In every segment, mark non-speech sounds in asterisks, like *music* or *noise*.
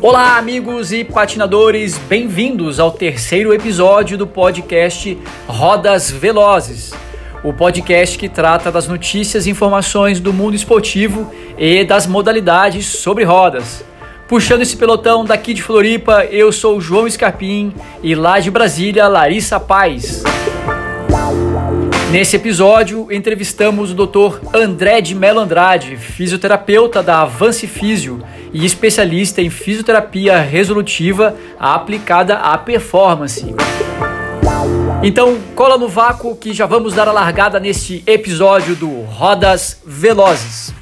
Olá, amigos e patinadores, bem-vindos ao terceiro episódio do podcast Rodas Velozes, o podcast que trata das notícias e informações do mundo esportivo e das modalidades sobre rodas. Puxando esse pelotão daqui de Floripa, eu sou João Escarpim e lá de Brasília, Larissa Paz. Nesse episódio, entrevistamos o Dr. André de Melo Andrade, fisioterapeuta da Avance Físio e especialista em fisioterapia resolutiva aplicada à performance. Então, cola no vácuo que já vamos dar a largada neste episódio do Rodas Velozes.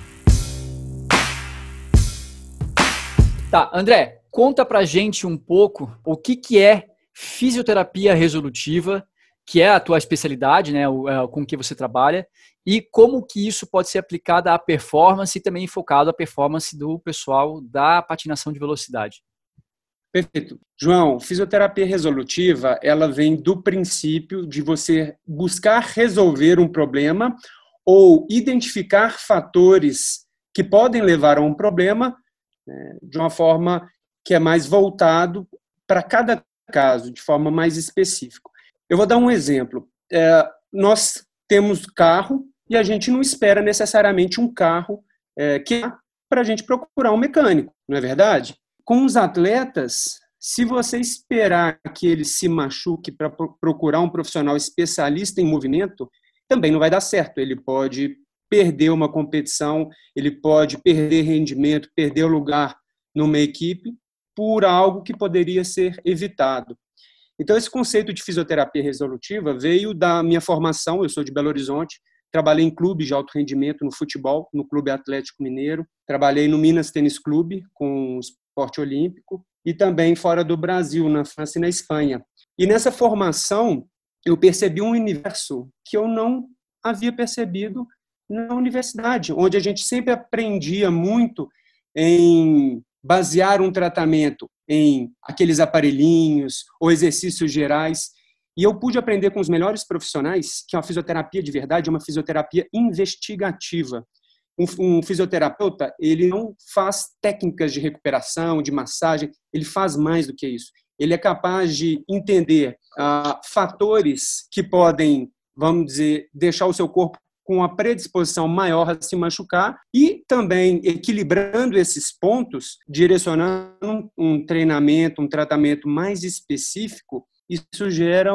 Tá, André, conta pra gente um pouco o que, que é fisioterapia resolutiva que é a tua especialidade, né, é, com que você trabalha, e como que isso pode ser aplicado à performance e também focado à performance do pessoal da patinação de velocidade. Perfeito. João, fisioterapia resolutiva, ela vem do princípio de você buscar resolver um problema ou identificar fatores que podem levar a um problema né, de uma forma que é mais voltado para cada caso, de forma mais específica. Eu vou dar um exemplo. É, nós temos carro e a gente não espera necessariamente um carro é, que é para a gente procurar um mecânico, não é verdade? Com os atletas, se você esperar que ele se machuque para procurar um profissional especialista em movimento, também não vai dar certo. Ele pode perder uma competição, ele pode perder rendimento, perder lugar numa equipe por algo que poderia ser evitado. Então, esse conceito de fisioterapia resolutiva veio da minha formação. Eu sou de Belo Horizonte, trabalhei em clubes de alto rendimento no futebol, no Clube Atlético Mineiro, trabalhei no Minas Tênis Clube com o esporte olímpico e também fora do Brasil, na França e na Espanha. E nessa formação, eu percebi um universo que eu não havia percebido na universidade, onde a gente sempre aprendia muito em basear um tratamento em aqueles aparelhinhos ou exercícios gerais. E eu pude aprender com os melhores profissionais que a fisioterapia de verdade é uma fisioterapia investigativa. Um, um, fisioterapeuta, ele não faz técnicas de recuperação, de massagem, ele faz mais do que isso. Ele é capaz de entender ah, fatores que podem, vamos dizer, deixar o seu corpo com a predisposição maior a se machucar e também equilibrando esses pontos, direcionando um treinamento, um tratamento mais específico, isso gera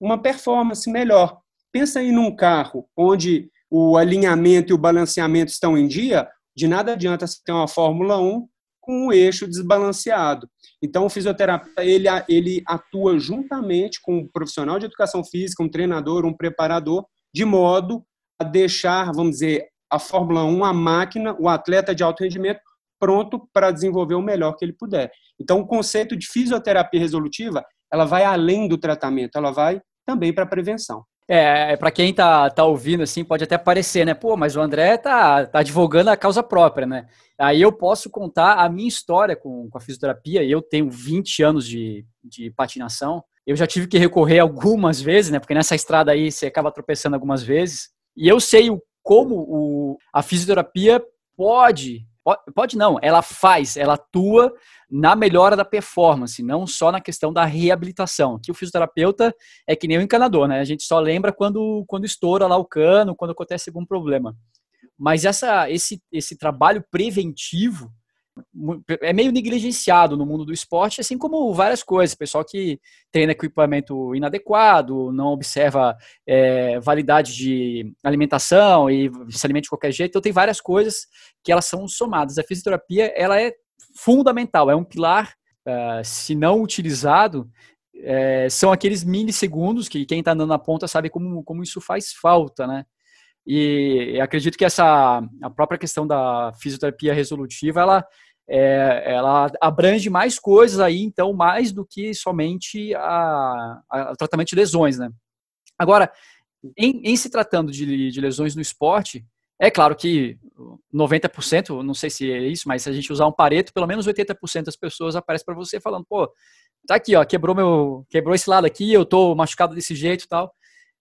uma performance melhor. Pensa aí num carro onde o alinhamento e o balanceamento estão em dia, de nada adianta você ter uma Fórmula 1 com o eixo desbalanceado. Então, o fisioterapeuta ele, ele atua juntamente com um profissional de educação física, um treinador, um preparador, de modo deixar, vamos dizer, a Fórmula 1, a máquina, o atleta de alto rendimento, pronto para desenvolver o melhor que ele puder. Então, o conceito de fisioterapia resolutiva, ela vai além do tratamento, ela vai também para a prevenção. É, é para quem tá, tá ouvindo, assim, pode até parecer, né? Pô, mas o André tá, tá advogando a causa própria, né? Aí eu posso contar a minha história com, com a fisioterapia. Eu tenho 20 anos de, de patinação. Eu já tive que recorrer algumas vezes, né? Porque nessa estrada aí você acaba tropeçando algumas vezes. E eu sei o, como o, a fisioterapia pode, pode não, ela faz, ela atua na melhora da performance, não só na questão da reabilitação. Que o fisioterapeuta é que nem o encanador, né? A gente só lembra quando, quando estoura lá o cano, quando acontece algum problema. Mas essa, esse, esse trabalho preventivo é meio negligenciado no mundo do esporte, assim como várias coisas. Pessoal que treina equipamento inadequado, não observa é, validade de alimentação e se alimenta de qualquer jeito. Então tem várias coisas que elas são somadas. A fisioterapia ela é fundamental, é um pilar, uh, se não utilizado, é, são aqueles milissegundos que quem está andando na ponta sabe como, como isso faz falta, né? E acredito que essa a própria questão da fisioterapia resolutiva, ela é, ela abrange mais coisas aí, então, mais do que somente a, o tratamento de lesões, né? Agora, em, em se tratando de, de, lesões no esporte, é claro que 90%, não sei se é isso, mas se a gente usar um pareto, pelo menos 80% das pessoas aparecem para você falando, pô, tá aqui, ó, quebrou meu, quebrou esse lado aqui, eu tô machucado desse jeito e tal.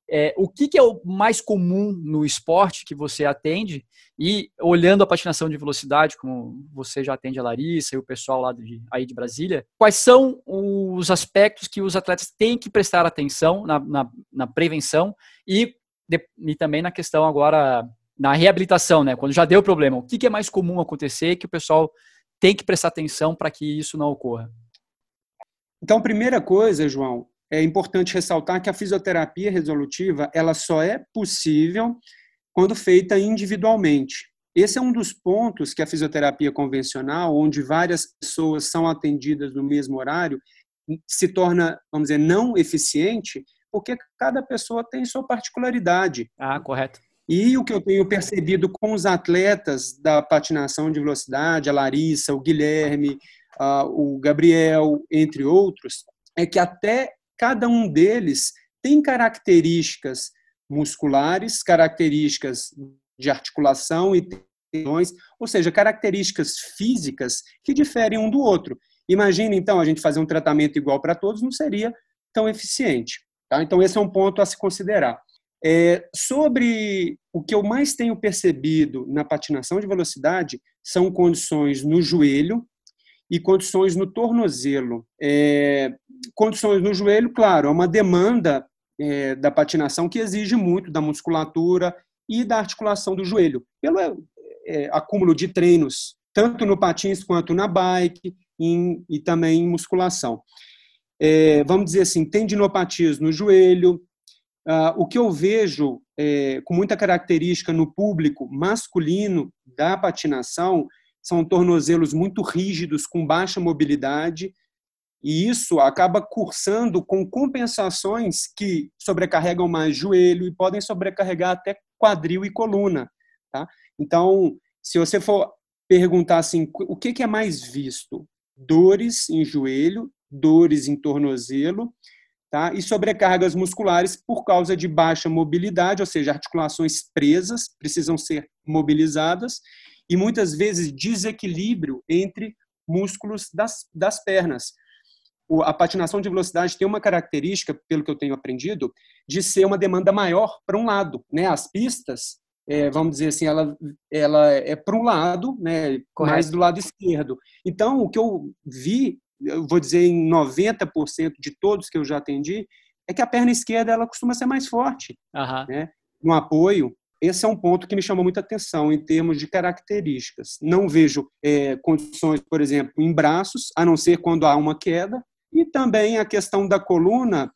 É, o que, que, é o mais comum no esporte que você atende? E olhando a patinação de velocidade, como você já atende a Larissa e o pessoal lá de, aí de Brasília, quais são os aspectos que os atletas têm que prestar atenção na, na, na prevenção e, de, e também na questão agora na reabilitação, né? Quando já deu problema, o que, que é mais comum acontecer que o pessoal tem que prestar atenção para que isso não ocorra? Então, primeira coisa, João, é importante ressaltar que a fisioterapia resolutiva ela só é possível quando feita individualmente. Esse é um dos pontos que a fisioterapia convencional, onde várias pessoas são atendidas no mesmo horário, se torna, vamos dizer, não eficiente, porque cada pessoa tem sua particularidade. Ah, correto. E o que eu tenho percebido com os atletas da patinação de velocidade, a Larissa, o Guilherme, o Gabriel, entre outros, é que até cada um deles tem características musculares, características de articulação e tendões, ou seja, características físicas que diferem um do outro. Imagine, então, a gente fazer um tratamento igual para todos não seria tão eficiente. Tá? Então, esse é um ponto a se considerar. É, sobre o que eu mais tenho percebido na patinação de velocidade são condições no joelho e condições no tornozelo. É, condições no joelho, claro, é uma demanda é, da patinação que exige muito da musculatura e da articulação do joelho, pelo é, acúmulo de treinos, tanto no patins quanto na bike em, e também em musculação. É, vamos dizer assim, tendinopatias no joelho. Ah, o que eu vejo é, com muita característica no público masculino da patinação são tornozelos muito rígidos, com baixa mobilidade, e isso acaba cursando com compensações que sobrecarregam mais joelho e podem sobrecarregar até quadril e coluna. Tá? Então, se você for perguntar assim, o que é mais visto? Dores em joelho, dores em tornozelo, tá? e sobrecargas musculares por causa de baixa mobilidade, ou seja, articulações presas precisam ser mobilizadas, e muitas vezes desequilíbrio entre músculos das, das pernas a patinação de velocidade tem uma característica, pelo que eu tenho aprendido, de ser uma demanda maior para um lado. Né? As pistas, é, vamos dizer assim, ela, ela é para um lado, né? mais do lado esquerdo. Então, o que eu vi, eu vou dizer em 90% de todos que eu já atendi, é que a perna esquerda ela costuma ser mais forte uhum. né? no apoio. Esse é um ponto que me chamou muita atenção em termos de características. Não vejo é, condições, por exemplo, em braços, a não ser quando há uma queda, e também a questão da coluna,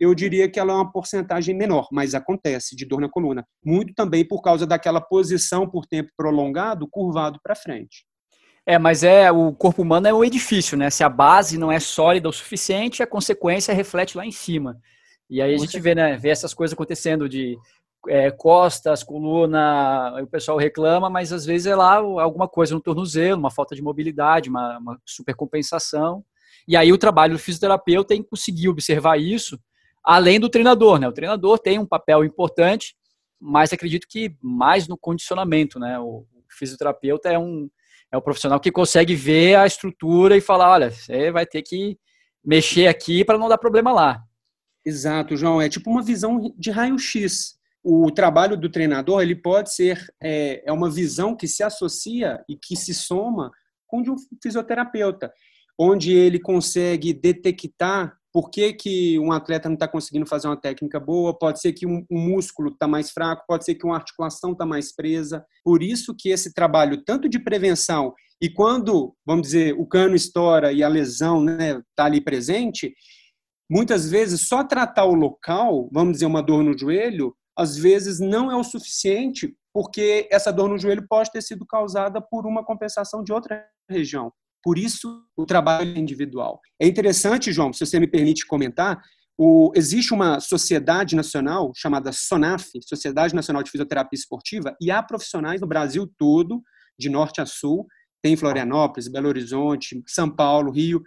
eu diria que ela é uma porcentagem menor, mas acontece de dor na coluna. Muito também por causa daquela posição por tempo prolongado, curvado para frente. É, mas é o corpo humano é um edifício, né? Se a base não é sólida o suficiente, a consequência reflete lá em cima. E aí a gente vê, né, vê essas coisas acontecendo de é, costas, coluna, o pessoal reclama, mas às vezes é lá alguma coisa no tornozelo, uma falta de mobilidade, uma, uma supercompensação. E aí o trabalho do fisioterapeuta tem que conseguir observar isso, além do treinador, né? O treinador tem um papel importante, mas acredito que mais no condicionamento, né? O fisioterapeuta é um é um profissional que consegue ver a estrutura e falar, olha, você vai ter que mexer aqui para não dar problema lá. Exato, João. É tipo uma visão de raio-x. O trabalho do treinador ele pode ser é, é uma visão que se associa e que se soma com de um fisioterapeuta onde ele consegue detectar por que, que um atleta não está conseguindo fazer uma técnica boa, pode ser que um, um músculo está mais fraco, pode ser que uma articulação está mais presa. Por isso que esse trabalho, tanto de prevenção, e quando, vamos dizer, o cano estoura e a lesão está né, tá ali presente, muitas vezes só tratar o local, vamos dizer, uma dor no joelho, às vezes não é o suficiente, porque essa dor no joelho pode ter sido causada por uma compensação de outra região. Por isso, o trabalho é individual. É interessante, João, se você me permite comentar, o, existe uma sociedade nacional chamada SONAF, Sociedade Nacional de Fisioterapia Esportiva, e há profissionais no Brasil todo, de norte a sul, tem Florianópolis, Belo Horizonte, São Paulo, Rio,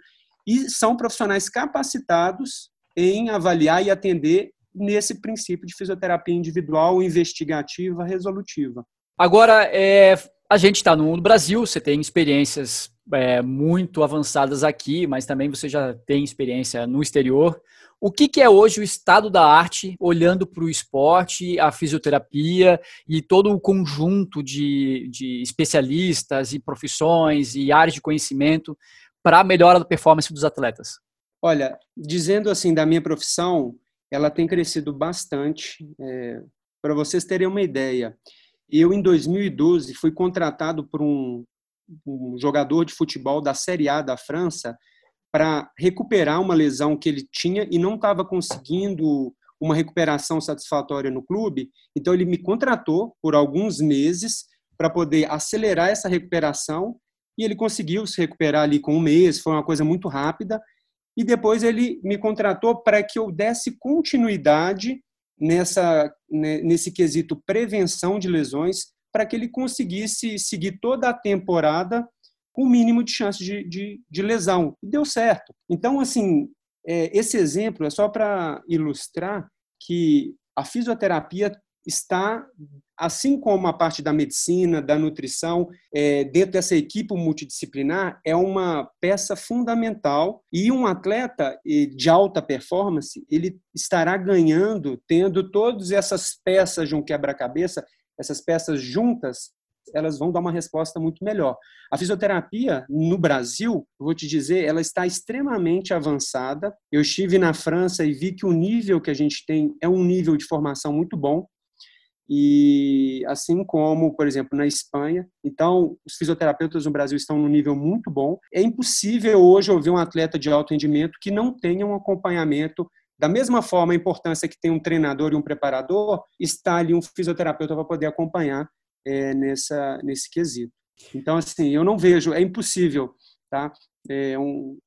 e são profissionais capacitados em avaliar e atender nesse princípio de fisioterapia individual, investigativa, resolutiva. Agora, é, a gente está no Brasil, você tem experiências é, muito avançadas aqui, mas também você já tem experiência no exterior. O que, que é hoje o estado da arte, olhando para o esporte, a fisioterapia e todo o conjunto de, de especialistas e profissões e áreas de conhecimento para a melhora da performance dos atletas? Olha, dizendo assim da minha profissão, ela tem crescido bastante. É, para vocês terem uma ideia, eu em 2012 fui contratado por um, um jogador de futebol da Série A da França para recuperar uma lesão que ele tinha e não estava conseguindo uma recuperação satisfatória no clube. Então ele me contratou por alguns meses para poder acelerar essa recuperação e ele conseguiu se recuperar ali com um mês. Foi uma coisa muito rápida e depois ele me contratou para que eu desse continuidade nessa né, nesse quesito prevenção de lesões para que ele conseguisse seguir toda a temporada com o mínimo de chance de, de, de lesão. E deu certo. Então, assim, é, esse exemplo é só para ilustrar que a fisioterapia está, assim como a parte da medicina, da nutrição, é, dentro dessa equipe multidisciplinar, é uma peça fundamental e um atleta de alta performance, ele estará ganhando, tendo todas essas peças de um quebra-cabeça, essas peças juntas, elas vão dar uma resposta muito melhor. A fisioterapia no Brasil, vou te dizer, ela está extremamente avançada. Eu estive na França e vi que o nível que a gente tem é um nível de formação muito bom. E assim como, por exemplo, na Espanha, então os fisioterapeutas no Brasil estão num nível muito bom. É impossível hoje eu ver um atleta de alto rendimento que não tenha um acompanhamento da mesma forma, a importância que tem um treinador e um preparador, está ali um fisioterapeuta para poder acompanhar é, nessa, nesse quesito. Então, assim, eu não vejo, é impossível tá? É um,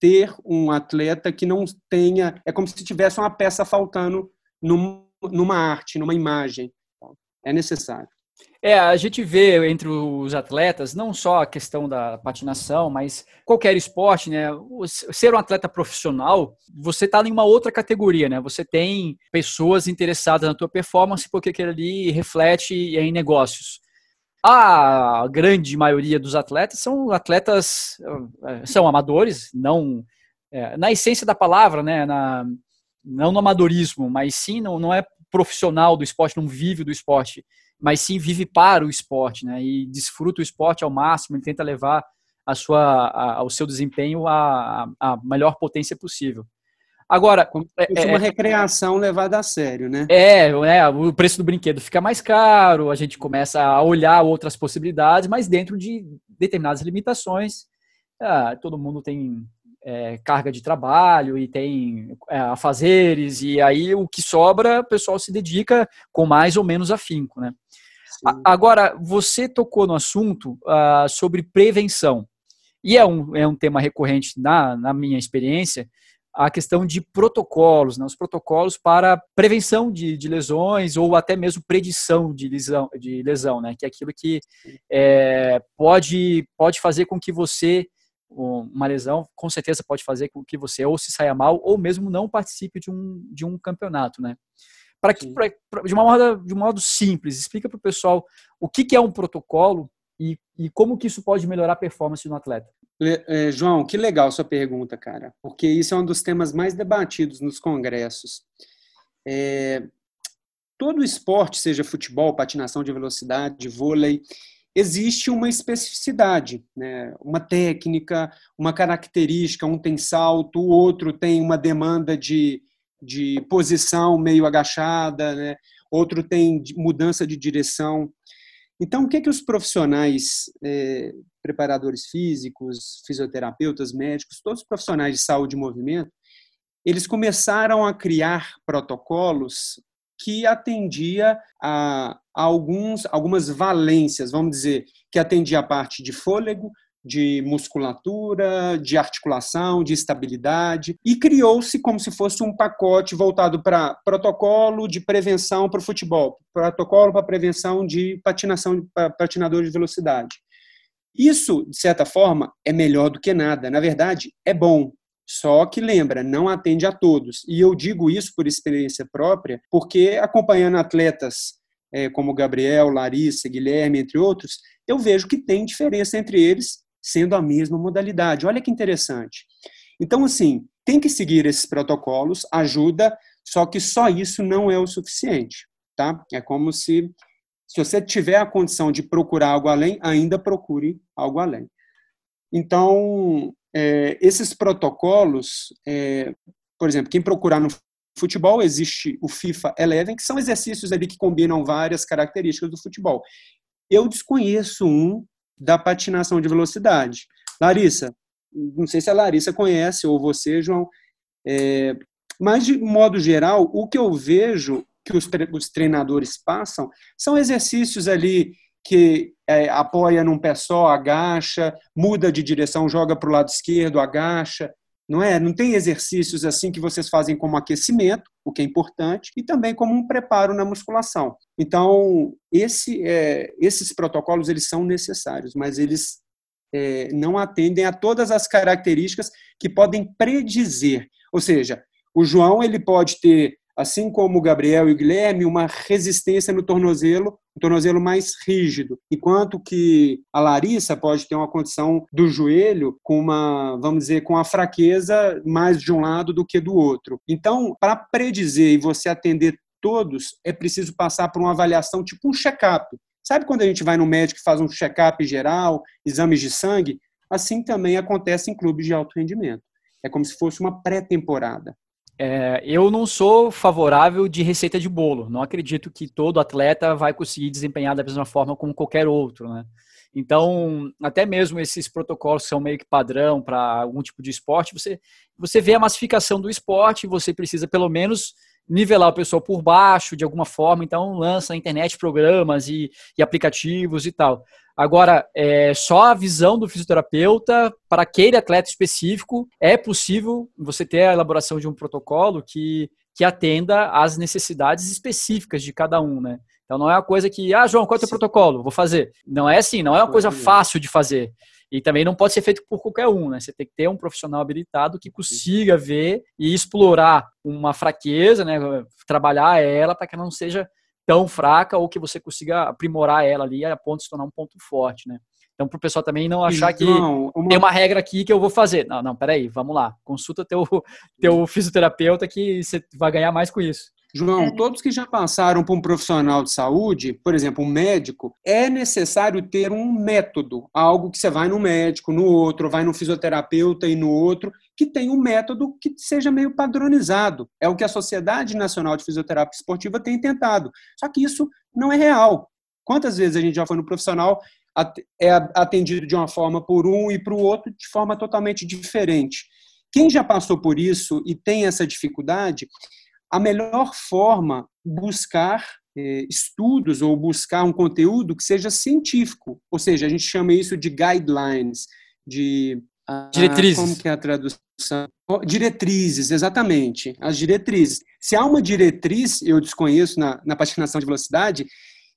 ter um atleta que não tenha. É como se tivesse uma peça faltando num, numa arte, numa imagem. Tá? É necessário. É, a gente vê entre os atletas não só a questão da patinação, mas qualquer esporte, né? Ser um atleta profissional, você está em uma outra categoria, né? Você tem pessoas interessadas na tua performance porque aquilo ali reflete em negócios. A grande maioria dos atletas são atletas, eh, são amadores, não é, na essência da palavra, né? Na, não no amadorismo, mas sim não, não é profissional do esporte, não vive do esporte mas sim vive para o esporte, né? E desfruta o esporte ao máximo, ele tenta levar a sua, a, o seu desempenho à, à melhor potência possível. Agora, é, uma é, recreação levada a sério, né? É, é, o preço do brinquedo fica mais caro, a gente começa a olhar outras possibilidades, mas dentro de determinadas limitações. Ah, todo mundo tem é, carga de trabalho e tem é, afazeres, e aí o que sobra, o pessoal se dedica com mais ou menos afinco, né? agora, você tocou no assunto uh, sobre prevenção, e é um, é um tema recorrente na, na minha experiência, a questão de protocolos, né, os protocolos para prevenção de, de, lesões ou até mesmo predição de lesão, de lesão né, que é aquilo que é, pode, pode fazer com que você uma lesão, com certeza pode fazer com que você ou se saia mal ou mesmo não participe de um, de um campeonato, né? Para que, pra, pra, de, uma modo, de um modo simples, explica para o pessoal o que, que, é um protocolo e, e, como que isso pode melhorar a performance do atleta. É, João, que legal sua pergunta, cara, porque isso é um dos temas mais debatidos nos congressos. É, todo esporte, seja futebol, patinação de velocidade, vôlei, existe uma especificidade, né? uma técnica, uma característica, um tem salto, o outro tem uma demanda de, de posição meio agachada, né? outro tem mudança de direção. Então, o que, é que os profissionais, é, preparadores físicos, fisioterapeutas, médicos, todos os profissionais de saúde e movimento, eles começaram a criar protocolos que atendia a, a alguns, algumas valências, vamos dizer, que atendia a parte de fôlego, de musculatura, de articulação, de estabilidade, e criou-se como se fosse um pacote voltado para protocolo de prevenção para o futebol, protocolo para prevenção de patinação para patinador de velocidade. Isso, de certa forma, é melhor do que nada. Na verdade, é bom, só que lembra, não atende a todos. E eu digo isso por experiência própria, porque acompanhando atletas é, como Gabriel, Larissa, Guilherme, entre outros, eu vejo que tem diferença entre eles sendo a mesma modalidade. Olha que interessante. Então, assim, tem que seguir esses protocolos, ajuda, só que só isso não é o suficiente, tá? É como se, se você tiver a condição de procurar algo além, ainda procure algo além. Então, é, esses protocolos, é, por exemplo, quem procurar no futebol, existe o FIFA Eleven, que são exercícios ali que combinam várias características do futebol. Eu desconheço um da patinação de velocidade. Larissa, não sei se a Larissa conhece, ou você, João, é, mas de modo geral, o que eu vejo que os, os treinadores passam são exercícios ali que é, apoia num pé só, agacha, muda de direção, joga para o lado esquerdo, agacha. Não é? Não tem exercícios assim que vocês fazem como aquecimento, o que é importante, e também como um preparo na musculação. Então, esse, é, esses protocolos eles são necessários, mas eles é, não atendem a todas as características que podem predizer. Ou seja, o João ele pode ter assim como o Gabriel e o Guilherme, uma resistência no tornozelo, um tornozelo mais rígido, enquanto que a Larissa pode ter uma condição do joelho com uma, vamos dizer, com a fraqueza mais de um lado do que do outro. Então, para predizer e você atender todos, é preciso passar por uma avaliação tipo um check-up. Sabe quando a gente vai no médico e faz um check-up geral, exames de sangue? Assim também acontece em clubes de alto rendimento. É como se fosse uma pré-temporada. É, eu não sou favorável de receita de bolo. Não acredito que todo atleta vai conseguir desempenhar da mesma forma como qualquer outro, né? Então, até mesmo esses protocolos que são meio que padrão para algum tipo de esporte, você, você vê a massificação do esporte, você precisa pelo menos nivelar o pessoal por baixo de alguma forma, então lança na internet programas e, e aplicativos e tal. Agora, é, só a visão do fisioterapeuta para aquele atleta específico é possível você ter a elaboração de um protocolo que, que atenda às necessidades específicas de cada um, né? Então não é uma coisa que, ah, João, qual é o teu protocolo? Vou fazer. Não é assim, não é uma coisa fácil de fazer. E também não pode ser feito por qualquer um, né? Você tem que ter um profissional habilitado que consiga ver e explorar uma fraqueza, né? Trabalhar ela para que ela não seja tão fraca ou que você consiga aprimorar ela ali a ponto de se tornar um ponto forte, né? Então, para o pessoal também não achar que não, uma... tem uma regra aqui que eu vou fazer. Não, não, peraí, vamos lá. Consulta teu, *laughs* teu fisioterapeuta que você vai ganhar mais com isso. João, é. todos que já passaram por um profissional de saúde, por exemplo, um médico, é necessário ter um método, algo que você vai no médico, no outro, vai no fisioterapeuta e no outro, que tem um método que seja meio padronizado. É o que a Sociedade Nacional de Fisioterapia Esportiva tem tentado. Só que isso não é real. Quantas vezes a gente já foi no profissional é atendido de uma forma por um e para o outro de forma totalmente diferente? Quem já passou por isso e tem essa dificuldade, a melhor forma buscar é, estudos ou buscar um conteúdo que seja científico, ou seja, a gente chama isso de guidelines, de ah, diretrizes. Como que é a tradução? Diretrizes, exatamente. As diretrizes. Se há uma diretriz, eu desconheço na, na patinação de velocidade,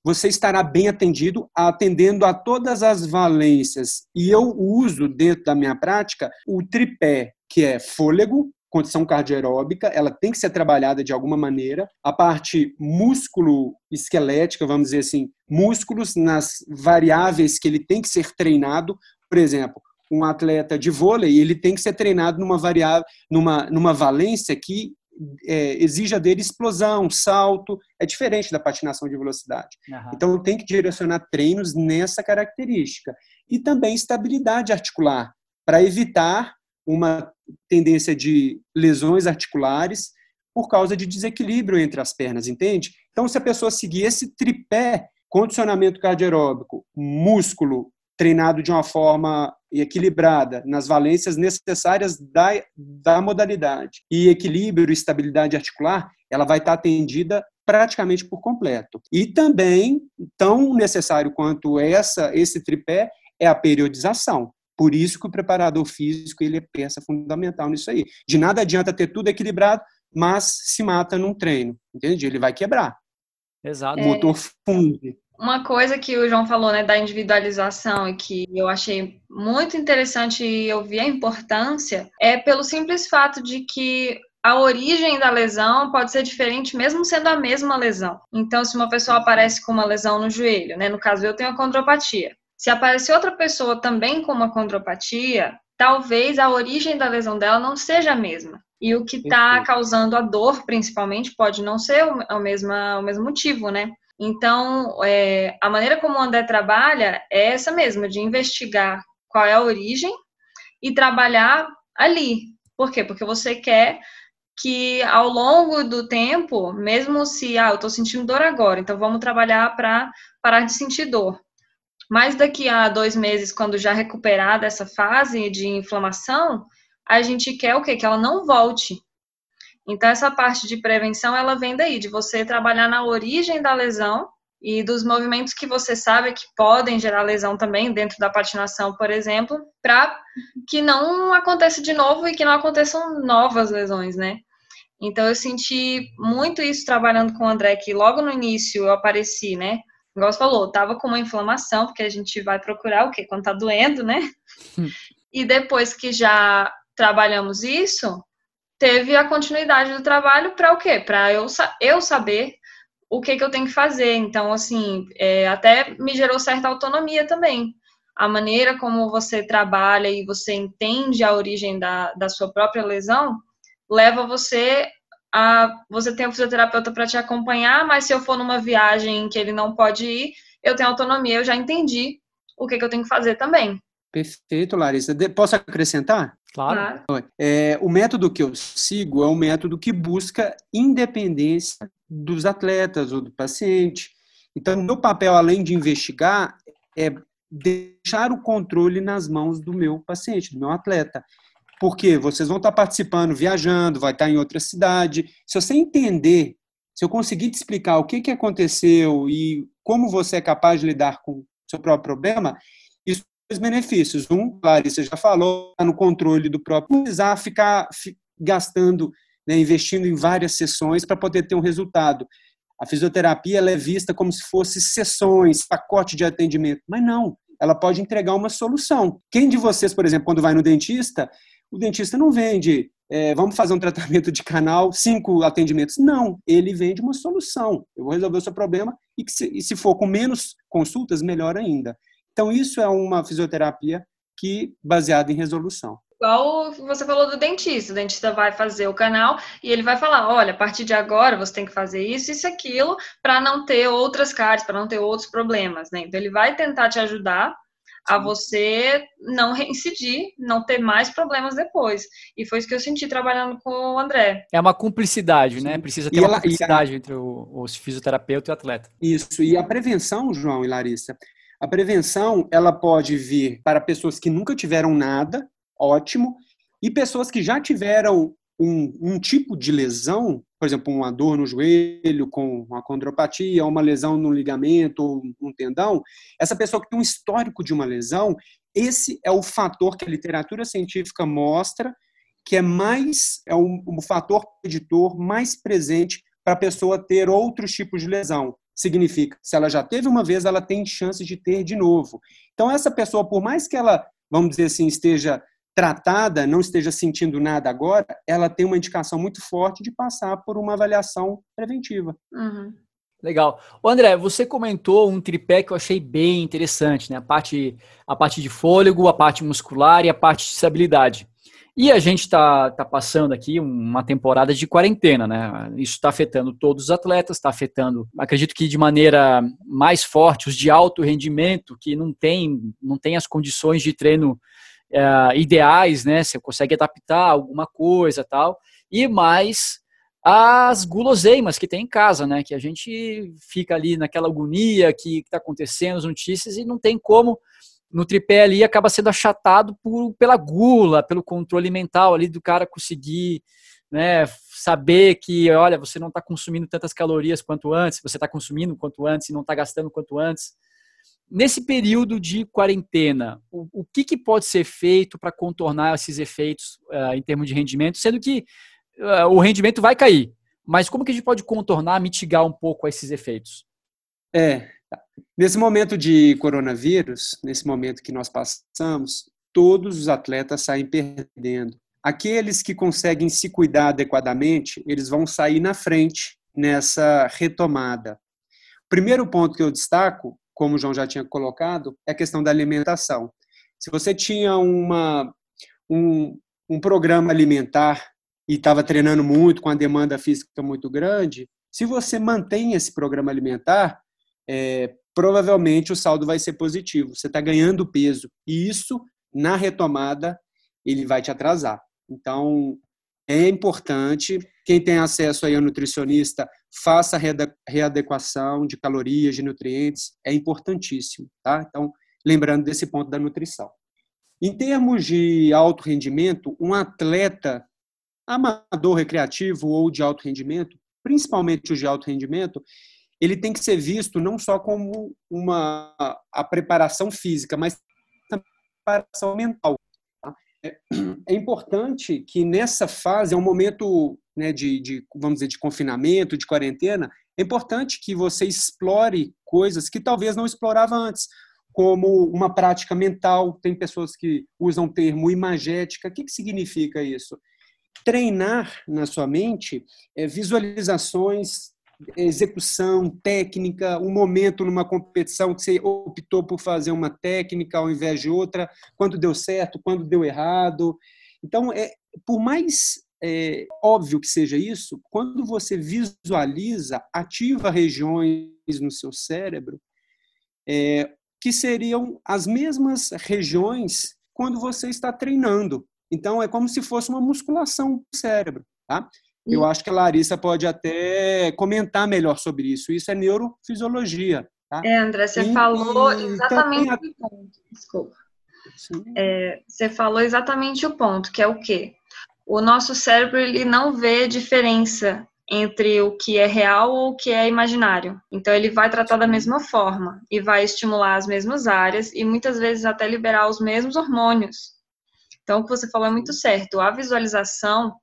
você estará bem atendido, atendendo a todas as valências. E eu uso, dentro da minha prática, o tripé, que é fôlego, condição cardioaeróbica, ela tem que ser trabalhada de alguma maneira. A parte músculo-esquelética, vamos dizer assim, músculos nas variáveis que ele tem que ser treinado. Por exemplo, um atleta de vôlei, ele tem que ser treinado numa variável, numa, numa valência que é, exija dele explosão, salto, é diferente da patinação de velocidade. Uhum. Então, tem que direcionar treinos nessa característica. E também estabilidade articular, para evitar uma tendência de lesões articulares por causa de desequilíbrio entre as pernas, entende? Então, se a pessoa seguir esse tripé, condicionamento cardioaeróbico, músculo treinado de uma forma equilibrada, nas valências necessárias da, da modalidade, e equilíbrio e estabilidade articular, ela vai estar atendida praticamente por completo. E também, tão necessário quanto essa esse tripé, é a periodização. Por isso que o preparador físico ele é peça fundamental nisso aí. De nada adianta ter tudo equilibrado, mas se mata num treino, entende? Ele vai quebrar. Exato. O motor funde. Uma coisa que o João falou, né, da individualização e que eu achei muito interessante e eu vi a importância é pelo simples fato de que a origem da lesão pode ser diferente, mesmo sendo a mesma lesão. Então, se uma pessoa aparece com uma lesão no joelho, né, no caso eu tenho a condropatia, Se aparecer outra pessoa também com uma condropatia, talvez a origem da lesão dela não seja a mesma. E o que está causando a dor, principalmente, pode não ser o, mesmo, o mesmo motivo, né? Então, é, a maneira como o André trabalha é essa mesma, de investigar qual é a origem e trabalhar ali. Por quê? Porque você quer que ao longo do tempo, mesmo se, ah, eu estou sentindo dor agora, então vamos trabalhar para parar de sentir dor. Mas daqui a dois meses, quando já recuperar dessa fase de inflamação, a gente quer o quê? Que ela não volte. Então, essa parte de prevenção, ela vem daí, de você trabalhar na origem da lesão e dos movimentos que você sabe que podem gerar lesão também, dentro da patinação, por exemplo, para que não aconteça de novo e que não aconteçam novas lesões, né? Então, eu senti muito isso trabalhando com o André, que logo no início eu apareci, né? Igual você falou, tava com uma inflamação, porque a gente vai procurar o quê? Quando tá doendo, né? e depois que já trabalhamos isso, teve a continuidade do trabalho para o quê? Para eu, eu saber o que, que eu tenho que fazer. Então, assim, é, até me gerou certa autonomia também. A maneira como você trabalha e você entende a origem da, da sua própria lesão leva você a, você tem um fisioterapeuta para te acompanhar, mas se eu for numa viagem que ele não pode ir, eu tenho autonomia, eu já entendi o que, que eu tenho que fazer também. Perfeito, Larissa. Posso acrescentar? Claro. É, o método que eu sigo é um método que busca independência dos atletas ou do paciente. Então, meu papel, além de investigar, é deixar o controle nas mãos do meu paciente, do meu atleta. Porque vocês vão estar participando, viajando, vai estar em outra cidade. Se você entender, se eu conseguir te explicar o que, que aconteceu e como você é capaz de lidar com o seu próprio problema, isso tem benefícios. Um, Larissa já falou, tá no controle do próprio, precisar ficar gastando, né, investindo em várias sessões para poder ter um resultado. A fisioterapia é vista como se fosse sessões, pacote de atendimento, mas não. Ela pode entregar uma solução. Quem de vocês, por exemplo, quando vai no dentista, o dentista não vende, é, vamos fazer um tratamento de canal, cinco atendimentos. Não, ele vende uma solução. Eu vou resolver o seu problema e, se, e se for com menos consultas, melhor ainda. Então, isso é uma fisioterapia que baseada em resolução. Igual você falou do dentista, o dentista vai fazer o canal e ele vai falar: olha, a partir de agora você tem que fazer isso, isso, aquilo, para não ter outras cáries, para não ter outros problemas, né? Então ele vai tentar te ajudar a você não reincidir, não ter mais problemas depois. E foi isso que eu senti trabalhando com o André. É uma cumplicidade, né? Precisa ter e uma ela, cumplicidade a... entre o, o fisioterapeuta e o atleta. Isso. E a prevenção, João e Larissa, a prevenção ela pode vir para pessoas que nunca tiveram nada, ótimo, e pessoas que já tiveram um, um, tipo de lesão, por exemplo, uma dor no joelho com uma condropatia, uma lesão no ligamento ou um tendão, essa pessoa que tem um histórico de uma lesão, esse é o fator que a literatura científica mostra que é mais é um, um fator preditor mais presente para a pessoa ter outros tipos de lesão. Significa, se ela já teve uma vez, ela tem chance de ter de novo. Então essa pessoa, por mais que ela, vamos dizer assim, esteja tratada, não esteja sentindo nada agora, ela tem uma indicação muito forte de passar por uma avaliação preventiva. Uhum. Legal. O André, você comentou um tripé que eu achei bem interessante, né? A parte, a parte de fôlego, a parte muscular e a parte de estabilidade. E a gente está tá passando aqui uma temporada de quarentena, né? Isso está afetando todos os atletas, está afetando, acredito que de maneira mais forte, os de alto rendimento, que não tem, não tem as condições de treino é, ideais, né? Você consegue adaptar alguma coisa tal. E mais as guloseimas que tem em casa, né? Que a gente fica ali naquela agonia que está acontecendo, as notícias, e não tem como. No tripé ali acaba sendo achatado por, pela gula, pelo controle mental ali do cara conseguir né, saber que, olha, você não está consumindo tantas calorias quanto antes, você está consumindo quanto antes e não está gastando quanto antes. Nesse período de quarentena, o, o que, que, pode ser feito para contornar esses efeitos uh, em termos de rendimento, sendo que uh, o rendimento vai cair, mas como que a gente pode contornar, mitigar um pouco esses efeitos? É, nesse momento de coronavírus, nesse momento que nós passamos, todos os atletas saem perdendo. Aqueles que conseguem se cuidar adequadamente, eles vão sair na frente nessa retomada. O primeiro ponto que eu destaco como o João já tinha colocado, é a questão da alimentação. Se você tinha uma, um, um programa alimentar e estava treinando muito, com a demanda física muito grande, se você mantém esse programa alimentar, é, provavelmente o saldo vai ser positivo. Você está ganhando peso. E isso, na retomada, ele vai te atrasar. Então, é importante, quem tem acesso aí ao nutricionista, faça readequação de calorias, de nutrientes, é importantíssimo, tá? Então, lembrando desse ponto da nutrição. Em termos de alto rendimento, um atleta amador recreativo ou de alto rendimento, principalmente o de alto rendimento, ele tem que ser visto não só como uma a preparação física, mas também a preparação mental. Tá? É, é, importante que nessa fase, é um momento né, de, de, vamos dizer, de confinamento, de quarentena, é importante que você explore coisas que talvez não explorava antes, como uma prática mental. Tem pessoas que usam o termo imagética. O que, que significa isso? Treinar na sua mente é, visualizações, execução, técnica, um momento numa competição que você optou por fazer uma técnica ao invés de outra, quando deu certo, quando deu errado. Então, é, por mais é, óbvio que seja isso, quando você visualiza, ativa regiões no seu cérebro é, que seriam as mesmas regiões quando você está treinando. Então, é como se fosse uma musculação do cérebro. Tá? Eu acho que a Larissa pode até comentar melhor sobre isso. Isso é neurofisiologia. Tá? É, André, você e, falou exatamente ponto. Desculpa. É, você falou exatamente o ponto, que é o quê? O nosso cérebro ele não vê diferença entre o que é real ou o que é imaginário. Então ele vai tratar da mesma forma e vai estimular as mesmas áreas e muitas vezes até liberar os mesmos hormônios. Então o que você falou é muito certo. A visualização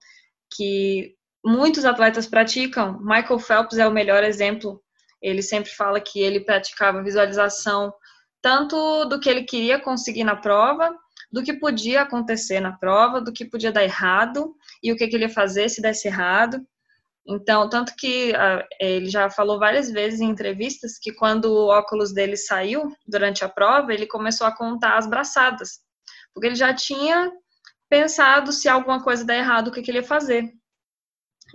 que muitos atletas praticam. Michael Phelps é o melhor exemplo. Ele sempre fala que ele praticava visualização tanto do que ele queria conseguir na prova, do que podia acontecer na prova, do que podia dar errado e o que, que ele ia fazer se desse errado. Então, tanto que uh, ele já falou várias vezes em entrevistas que quando o óculos dele saiu durante a prova, ele começou a contar as braçadas, porque ele já tinha pensado se alguma coisa der errado, o que, que ele ia fazer.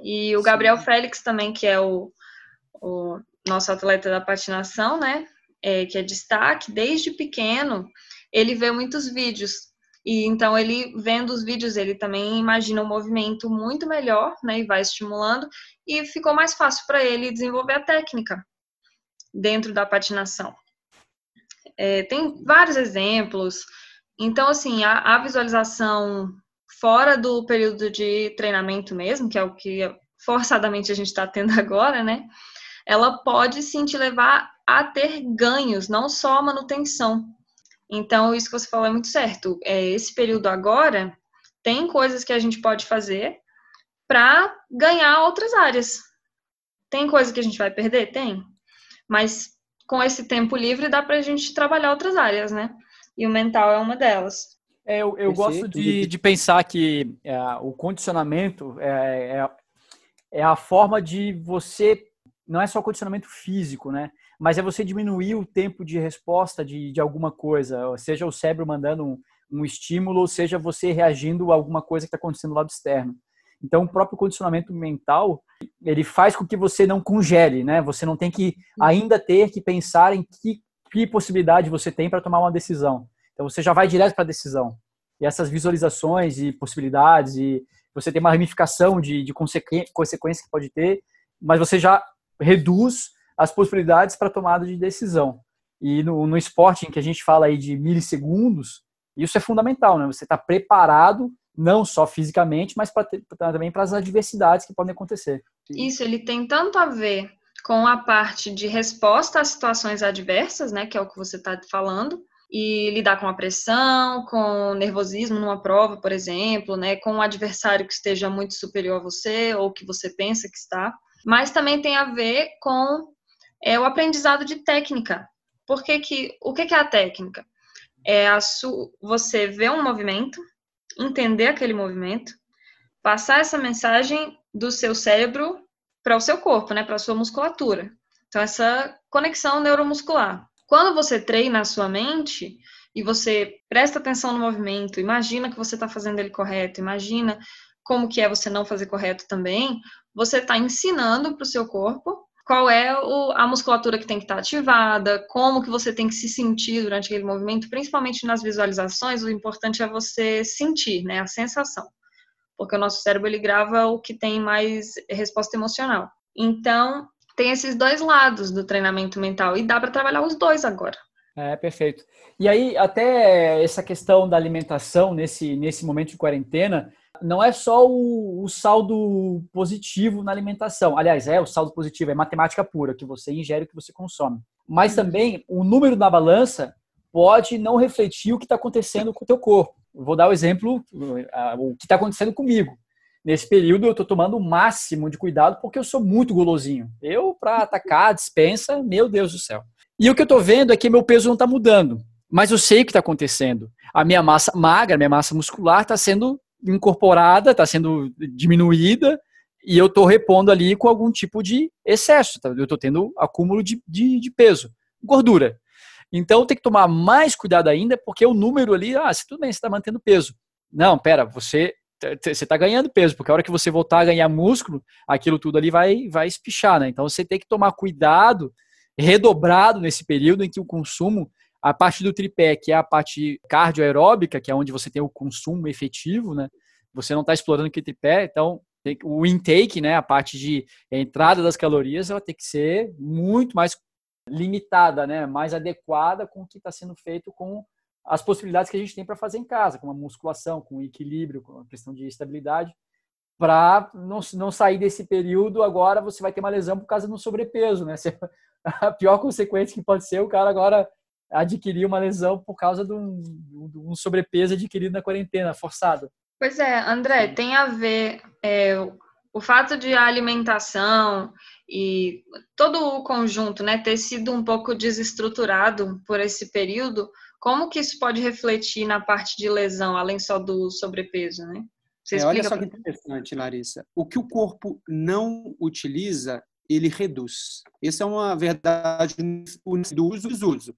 E o Gabriel Sim. Félix também, que é o, o, nosso atleta da patinação, né? É, que é destaque, desde pequeno, ele vê muitos vídeos. E então ele vendo os vídeos, ele também imagina um movimento muito melhor, né? E vai estimulando, e ficou mais fácil para ele desenvolver a técnica dentro da patinação. É, tem vários exemplos. Então, assim, a, a visualização fora do período de treinamento mesmo, que é o que forçadamente a gente está tendo *laughs* agora, né? Ela pode sim te levar a ter ganhos, não só manutenção. Então, isso que você falou é muito certo. É, esse período agora, tem coisas que a gente pode fazer para ganhar outras áreas. Tem coisa que a gente vai perder? Tem. Mas com esse tempo livre dá para a gente trabalhar outras áreas, né? E o mental é uma delas. É, eu, eu gosto de, de pensar que é, o condicionamento é, é, é, a forma de você. Não é só condicionamento físico, né? Mas é você diminuir o tempo de resposta de, de alguma coisa, seja o cérebro mandando um, um estímulo, ou seja você reagindo a alguma coisa que está acontecendo do lado externo. Então, o próprio condicionamento mental, ele faz com que você não congele, né? Você não tem que ainda ter que pensar em que, que possibilidade você tem para tomar uma decisão. Então você já vai direto para a decisão. E essas visualizações e possibilidades, e você tem uma ramificação de, de consequências que pode ter, mas você já reduz as possibilidades para tomada de decisão. E no, no esporte em que a gente fala aí de milissegundos, isso é fundamental, né? Você está preparado não só fisicamente, mas pra, também para as adversidades que podem acontecer. Isso, ele tem tanto a ver com a parte de resposta às situações adversas, né, que é o que você está falando, e lidar com a pressão, com nervosismo numa prova, por exemplo, né, com um adversário que esteja muito superior a você ou que você pensa que está, mas também tem a ver com é, o aprendizado de técnica. Por que que, o que, que é a técnica? É a su, você ver um movimento, entender aquele movimento, passar essa mensagem do seu cérebro para o seu corpo, né, para a sua musculatura. Então, essa conexão neuromuscular. Quando você treina a sua mente e você presta atenção no movimento, imagina que você está fazendo ele correto, imagina como que é você não fazer correto também, você está ensinando para o seu corpo qual é o, a musculatura que tem que estar tá ativada, como que você tem que se sentir durante aquele movimento, principalmente nas visualizações, o importante é você sentir, né, a sensação. Porque o nosso cérebro ele grava o que tem mais resposta emocional. Então, tem esses dois lados do treinamento mental e dá para trabalhar os dois agora. É, perfeito. E aí, até essa questão da alimentação nesse, nesse momento de quarentena, não é só o, o, saldo positivo na alimentação. Aliás, é o saldo positivo, é matemática pura, que você ingere o que você consome. Mas também o número na balança pode não refletir o que está acontecendo com o teu corpo. Vou dar o exemplo, o que está acontecendo comigo. Nesse período eu estou tomando o máximo de cuidado porque eu sou muito golosinho. Eu, para atacar, dispensa, meu Deus do céu. E o que eu estou vendo é que meu peso não está mudando. Mas eu sei o que está acontecendo. A minha massa magra, a minha massa muscular está sendo incorporada, está sendo diminuída, e eu estou repondo ali com algum tipo de excesso. Tá? Eu estou tendo acúmulo de, de, de, peso, gordura. Então tem que tomar mais cuidado ainda, porque o número ali, ah, tudo bem, você está mantendo peso. Não, pera, você você está ganhando peso, porque a hora que você voltar a ganhar músculo, aquilo tudo ali vai, vai espichar, né? Então você tem que tomar cuidado redobrado nesse período em que o consumo a parte do tripé, que é a parte cardioaeróbica, que é onde você tem o consumo efetivo, né? Você não está explorando aquele tripé, então o intake, né, a parte de entrada das calorias, ela tem que ser muito mais limitada, né, mais adequada com o que está sendo feito com as possibilidades que a gente tem para fazer em casa, com a musculação, com o equilíbrio, com a questão de estabilidade, para não, não sair desse período agora você vai ter uma lesão por causa do sobrepeso, né? *laughs* A pior consequência que pode ser o cara agora adquirir uma lesão por causa de um, de um sobrepeso adquirido na quarentena, forçado. Pois é, André, Sim. tem a ver é, o fato de a alimentação e todo o conjunto né, ter sido um pouco desestruturado por esse período, como que isso pode refletir na parte de lesão, além só do sobrepeso, né? É, olha só que interessante, Larissa. O que o corpo não utiliza, ele reduz. Essa é uma verdade do uso e uso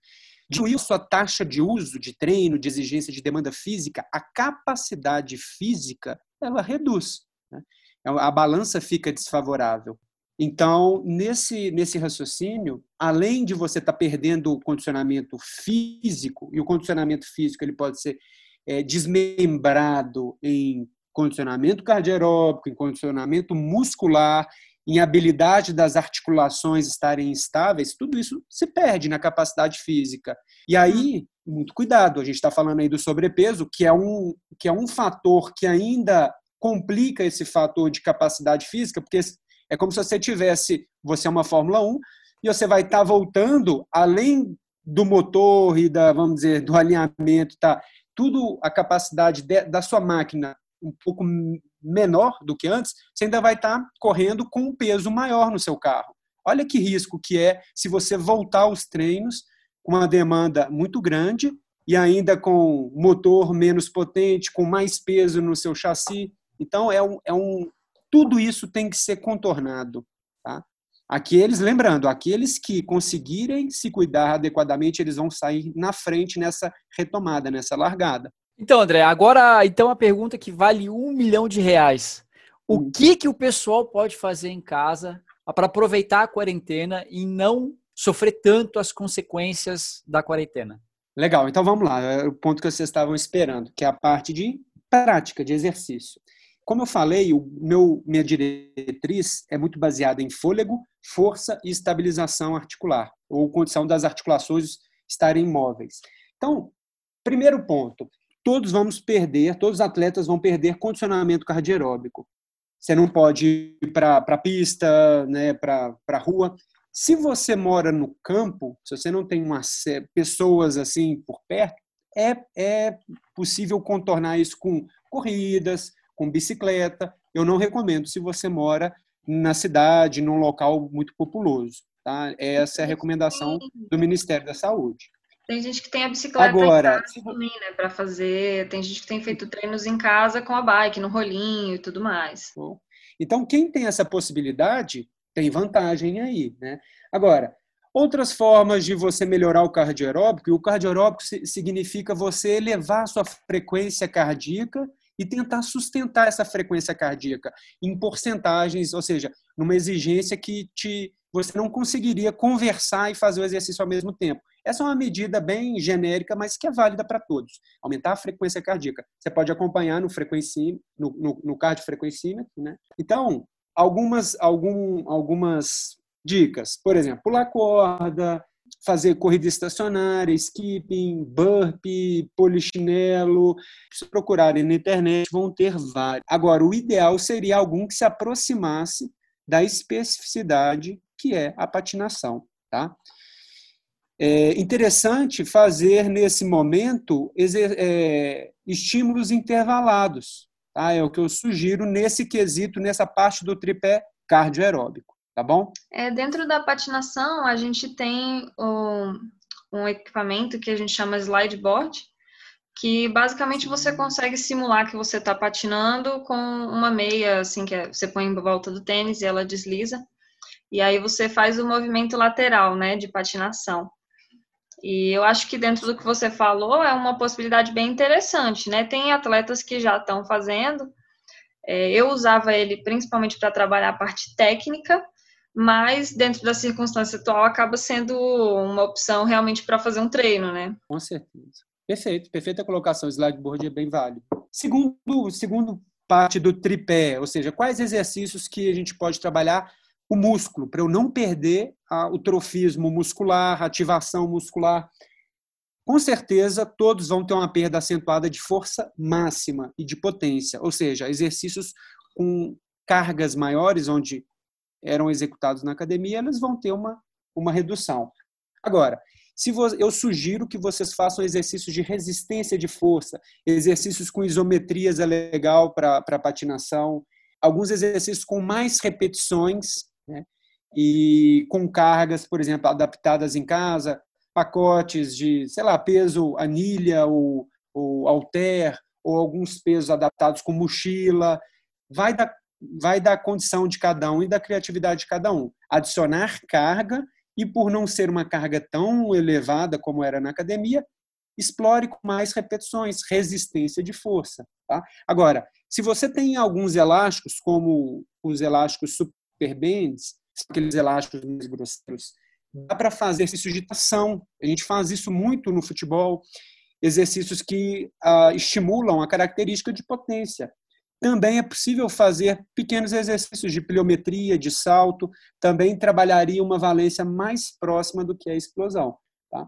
diminuir sua taxa de uso, de treino, de exigência de demanda física, a capacidade física ela reduz. Né? É a balança fica desfavorável. Então, nesse, nesse raciocínio, além de você estar tá perdendo o condicionamento físico, e o condicionamento físico ele pode ser é, desmembrado em condicionamento cardiaróbico, em condicionamento muscular, em habilidade das articulações estarem estáveis, tudo isso se perde na capacidade física. E aí, muito cuidado, a gente está falando aí do sobrepeso, que é, um, que é um fator que ainda complica esse fator de capacidade física, porque é como se você tivesse, você é uma Fórmula 1, e você vai estar tá voltando, além do motor e da, vamos dizer, do alinhamento, tá? Tudo a capacidade de, da sua máquina um pouco menor do que antes, você ainda vai estar correndo com um peso maior no seu carro. Olha que risco que é se você voltar aos treinos com uma demanda muito grande e ainda com motor menos potente, com mais peso no seu chassi. Então, é um, é um tudo isso tem que ser contornado. Tá? Aqueles, lembrando, aqueles que conseguirem se cuidar adequadamente, eles vão sair na frente nessa retomada, nessa largada. Então, André, agora então a pergunta que vale um milhão de reais. O hum. que, que o pessoal pode fazer em casa para aproveitar a quarentena e não sofrer tanto as consequências da quarentena? Legal, então vamos lá. É o ponto que vocês estavam esperando, que é a parte de prática, de exercício. Como eu falei, o meu, minha diretriz é muito baseada em fôlego, força e estabilização articular, ou condição das articulações estarem imóveis. Então, primeiro ponto, todos vamos perder, todos os atletas vão perder condicionamento cardioaeróbico. Você não pode ir para a pista, né, para a rua. Se você mora no campo, se você não tem uma, pessoas assim por perto, é, é possível contornar isso com corridas, com bicicleta. Eu não recomendo se você mora na cidade, num local muito populoso. Tá? Essa é a recomendação do Ministério da Saúde. Tem gente que tem a bicicleta Agora, em casa também, né, para fazer. Tem gente que tem feito treinos em casa com a bike, no rolinho e tudo mais. Então, quem tem essa possibilidade tem vantagem aí, né? Agora, Outras formas de você melhorar o cardioaeróbico, e o cardioaeróbico significa você elevar a sua frequência cardíaca e tentar sustentar essa frequência cardíaca em porcentagens, ou seja, numa exigência que te, você não conseguiria conversar e fazer o exercício ao mesmo tempo. Essa é uma medida bem genérica, mas que é válida para todos. Aumentar a frequência cardíaca. Você pode acompanhar no frequencímetro, no, no, no cardiofrequencímetro, né? Então, algumas, algum, algumas dicas. Por exemplo, pular corda, fazer corrida estacionária, skipping, burpee, polichinelo. Se procurarem na internet, vão ter vários. Agora, o ideal seria algum que se aproximasse da especificidade que é a patinação. Tá? É interessante fazer, nesse momento, é, estímulos intervalados. Tá? É o que eu sugiro nesse quesito, nessa parte do tripé cardioaeróbico tá bom? É, dentro da patinação, a gente tem um, um equipamento que a gente chama slideboard, que basicamente você consegue simular que você está patinando com uma meia, assim, que é, você põe em volta do tênis e ela desliza, e aí você faz o movimento lateral, né, de patinação. E eu acho que dentro do que você falou é uma possibilidade bem interessante, né? Tem atletas que já estão fazendo. É, eu usava ele principalmente para trabalhar a parte técnica, mas dentro da circunstância atual acaba sendo uma opção realmente para fazer um treino, né? Com certeza. Perfeito, perfeita colocação. O slideboard é bem válido. Segundo, segundo parte do tripé, ou seja, quais exercícios que a gente pode trabalhar o músculo para eu não perder o trofismo muscular, ativação muscular. Com certeza, todos vão ter uma perda acentuada de força máxima e de potência, ou seja, exercícios com cargas maiores, onde eram executados na academia, eles vão ter uma, uma redução. Agora, se eu sugiro que vocês façam exercícios de resistência de força, exercícios com isometrias é legal para patinação, alguns exercícios com mais repetições, né? E com cargas, por exemplo, adaptadas em casa, pacotes de, sei lá, peso anilha ou, ou alter, ou alguns pesos adaptados com mochila. Vai dar vai da condição de cada um e da criatividade de cada um. Adicionar carga e, por não ser uma carga tão elevada como era na academia, explore com mais repetições, resistência de força. Tá? Agora, se você tem alguns elásticos, como os elásticos aqueles elásticos mais grosseiros, dá para fazer exercícios de tração. A gente faz isso muito no futebol, exercícios que ah, estimulam a característica de potência. Também é possível fazer pequenos exercícios de pliometria, de salto, também trabalharia uma valência mais próxima do que a explosão. Tá?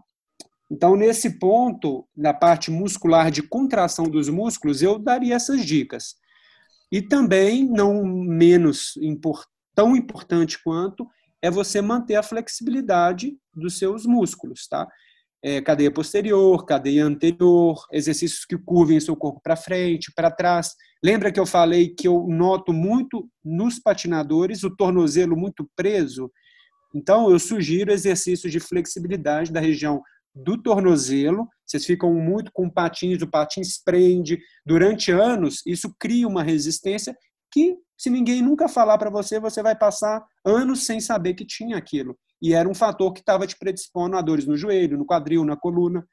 Então, nesse ponto, na parte muscular de contração dos músculos, eu daria essas dicas. E também, não menos tão importante quanto, é você manter a flexibilidade dos seus músculos, tá? É, cadeia posterior, cadeia anterior, exercícios que curvem seu corpo para frente, para trás. Lembra que eu falei que eu noto muito nos patinadores o tornozelo muito preso? Então, eu sugiro exercícios de flexibilidade da região do tornozelo. Vocês ficam muito com patins, o patins prende. Durante anos, isso cria uma resistência que, se ninguém nunca falar para você, você vai passar anos sem saber que tinha aquilo. E era um fator que estava te predispondo a dores no joelho, no quadril, na coluna.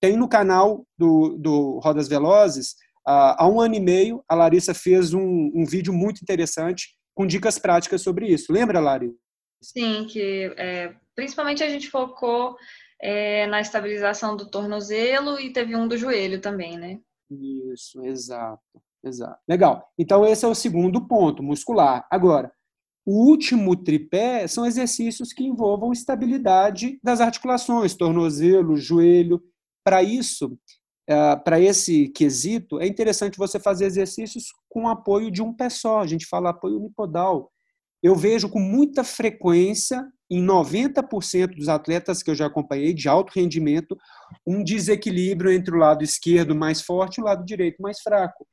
Tem no canal do, do Rodas Velozes há um ano e meio, a Larissa fez um, um vídeo muito interessante com dicas práticas sobre isso. Lembra, Larissa? Sim, que é, principalmente a gente focou é, na estabilização do tornozelo e teve um do joelho também, né? Isso, exato, exato. Legal. Então esse é o segundo ponto, muscular. Agora, o último tripé são exercícios que envolvam estabilidade das articulações, tornozelo, joelho. Para isso, uh, para esse quesito, é interessante você fazer exercícios com apoio de um pé só. A gente fala apoio unipodal. Eu vejo com muita frequência, em 90% dos atletas que eu já acompanhei de alto rendimento, um desequilíbrio entre o lado esquerdo mais forte e o lado direito mais fraco.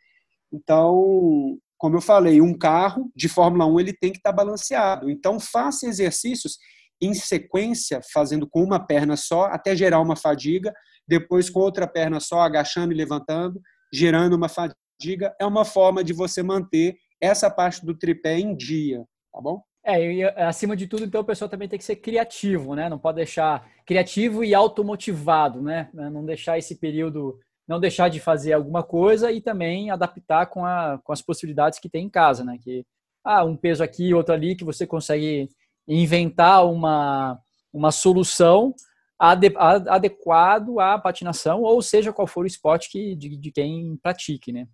Então, como eu falei, um carro de Fórmula 1 ele tem que estar balanceado. Então, faça exercícios em sequência, fazendo com uma perna só, até gerar uma fadiga, depois com outra perna só, agachando e levantando, gerando uma fadiga. É uma forma de você manter essa parte do tripé em dia, tá bom? É, e acima de tudo, então, o pessoal também tem que ser criativo, né? Não pode deixar criativo e automotivado, né? Não deixar esse período, não deixar de fazer alguma coisa e também adaptar com, a, com as possibilidades que tem em casa, né? Que, ah, um peso aqui, outro ali, que você consegue inventar uma, uma solução ade, adequado à patinação, ou seja, qual for o esporte que, de, de quem pratique, né?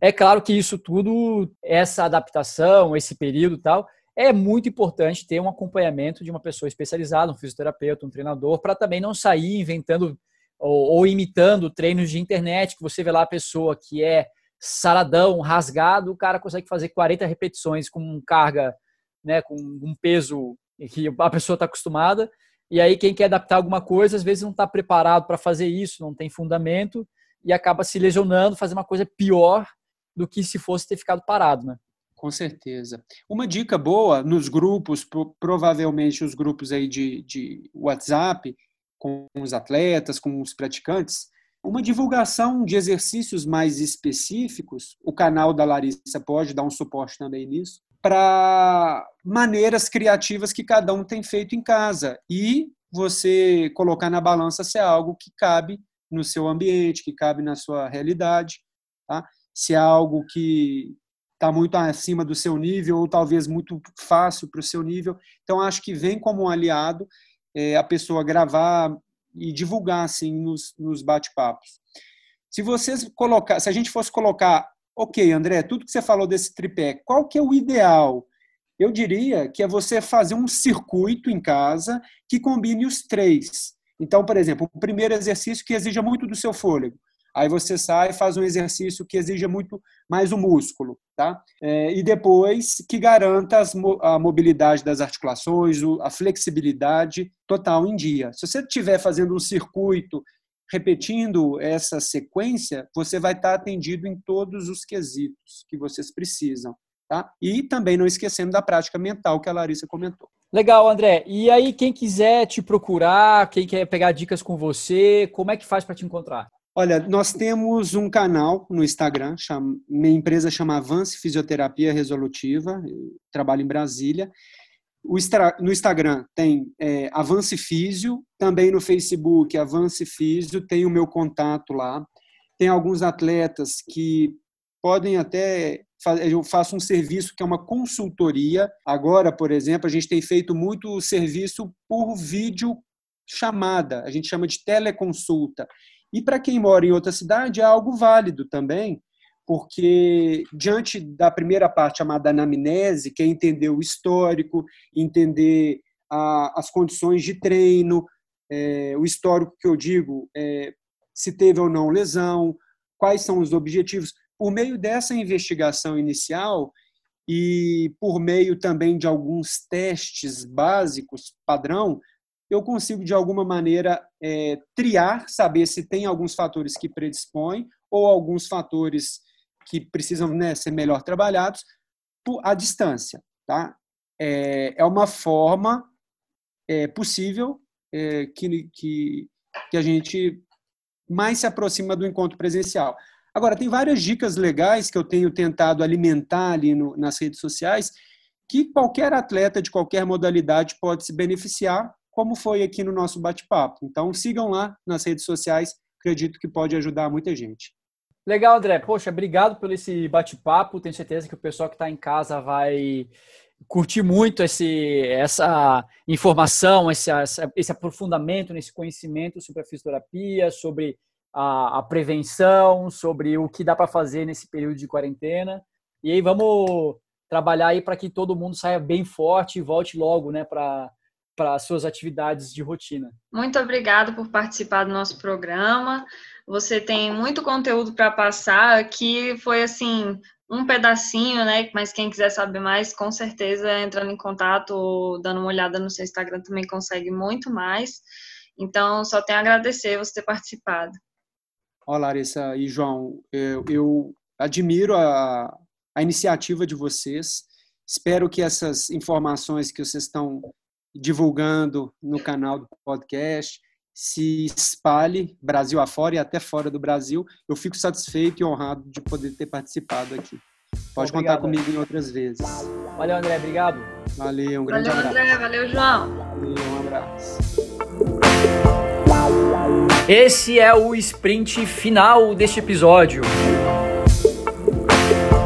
É claro que isso tudo, essa adaptação, esse período tal, é muito importante ter um acompanhamento de uma pessoa especializada, um fisioterapeuta, um treinador, para também não sair inventando ou, ou, imitando treinos de internet, que você vê lá a pessoa que é saradão, rasgado, o cara consegue fazer 40 repetições com carga, né, com um peso que a pessoa está acostumada, e aí quem quer adaptar alguma coisa, às vezes não está preparado para fazer isso, não tem fundamento, e acaba se lesionando, fazendo uma coisa pior do que se fosse ter ficado parado, né? Com certeza. Uma dica boa nos grupos, provavelmente os grupos aí de, de WhatsApp, com os atletas, com os praticantes, uma divulgação de exercícios mais específicos, o canal da Larissa pode dar um suporte também nisso, para maneiras criativas que cada um tem feito em casa e você colocar na balança se é algo que cabe no seu ambiente, que cabe na sua realidade, tá? se é algo que está muito acima do seu nível ou talvez muito fácil para o seu nível. Então, acho que vem como um aliado é, a pessoa gravar e divulgar assim nos, nos bate-papos. Se vocês colocar, se a gente fosse colocar, ok, André, tudo que você falou desse tripé, qual que é o ideal? Eu diria que é você fazer um circuito em casa que combine os três. Então, por exemplo, o primeiro exercício que exija muito do seu fôlego. Aí você sai e faz um exercício que exija muito mais o músculo, tá? É, e depois que garanta as, a mobilidade das articulações, a flexibilidade total em dia. Se você estiver fazendo um circuito repetindo essa sequência, você vai estar atendido em todos os quesitos que vocês precisam. Tá? E também não esquecendo da prática mental que a Larissa comentou. Legal, André. E aí, quem quiser te procurar, quem quer pegar dicas com você, como é que faz para te encontrar? Olha, nós temos um canal no Instagram, chama, minha empresa chama Avance Fisioterapia Resolutiva, trabalho em Brasília. Extra, no Instagram tem é, Avance Físio, também no Facebook Avance Físio, tem o meu contato lá. Tem alguns atletas que podem até eu faço um serviço que é uma consultoria. Agora, por exemplo, a gente tem feito muito serviço por vídeo chamada, a gente chama de teleconsulta. E para quem mora em outra cidade é algo válido também, porque diante da primeira parte chamada anamnese, que é entender o histórico, entender a, as condições de treino, é, o histórico que eu digo, é, se teve ou não lesão, quais são os objetivos. Por meio dessa investigação inicial e por meio também de alguns testes básicos padrão, eu consigo, de alguma maneira, é, triar, saber se tem alguns fatores que predispõem ou alguns fatores que precisam né, ser melhor trabalhados à distância. Tá? É, é uma forma é, possível é, que, que, que a gente mais se aproxima do encontro presencial. Agora, tem várias dicas legais que eu tenho tentado alimentar ali no, nas redes sociais que qualquer atleta de qualquer modalidade pode se beneficiar como foi aqui no nosso bate-papo. Então, sigam lá nas redes sociais, acredito que pode ajudar muita gente. Legal, André. Poxa, obrigado pelo esse bate-papo. Tenho certeza que o pessoal que está em casa vai curtir muito esse, essa informação, esse, esse aprofundamento nesse conhecimento sobre a fisioterapia, sobre a, a prevenção, sobre o que dá para fazer nesse período de quarentena. E aí vamos trabalhar aí para que todo mundo saia bem forte e volte logo, né, para para suas atividades de rotina. Muito obrigada por participar do nosso programa. Você tem muito conteúdo para passar aqui. Foi assim um pedacinho, né? Mas quem quiser saber mais, com certeza entrando em contato, dando uma olhada no seu Instagram também consegue muito mais. Então, só tenho a agradecer você ter participado. Olá, Larissa e João. Eu, eu admiro a, a iniciativa de vocês. Espero que essas informações que vocês estão divulgando no canal do podcast, se espalhe Brasil afora e até fora do Brasil. Eu fico satisfeito e honrado de poder ter participado aqui. Pode Obrigado. contar comigo em outras vezes. Valeu, André. Obrigado. Valeu, um grande valeu, abraço. Valeu, André. Valeu, João. Valeu, um abraço. Esse é o sprint final deste episódio.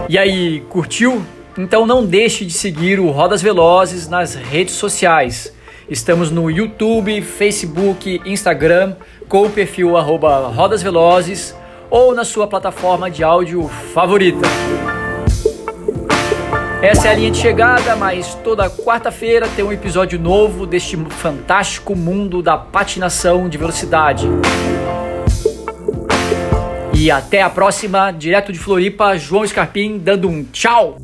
E aí, curtiu? Então não deixe de seguir o Rodas Velozes nas redes sociais. Estamos no YouTube, Facebook, Instagram, com o perfil arroba Rodas Velozes ou na sua plataforma de áudio favorita. Essa é a linha de chegada, mas toda quarta-feira tem um episódio novo deste fantástico mundo da patinação de velocidade. E até a próxima, direto de Floripa, João Scarpim dando um tchau!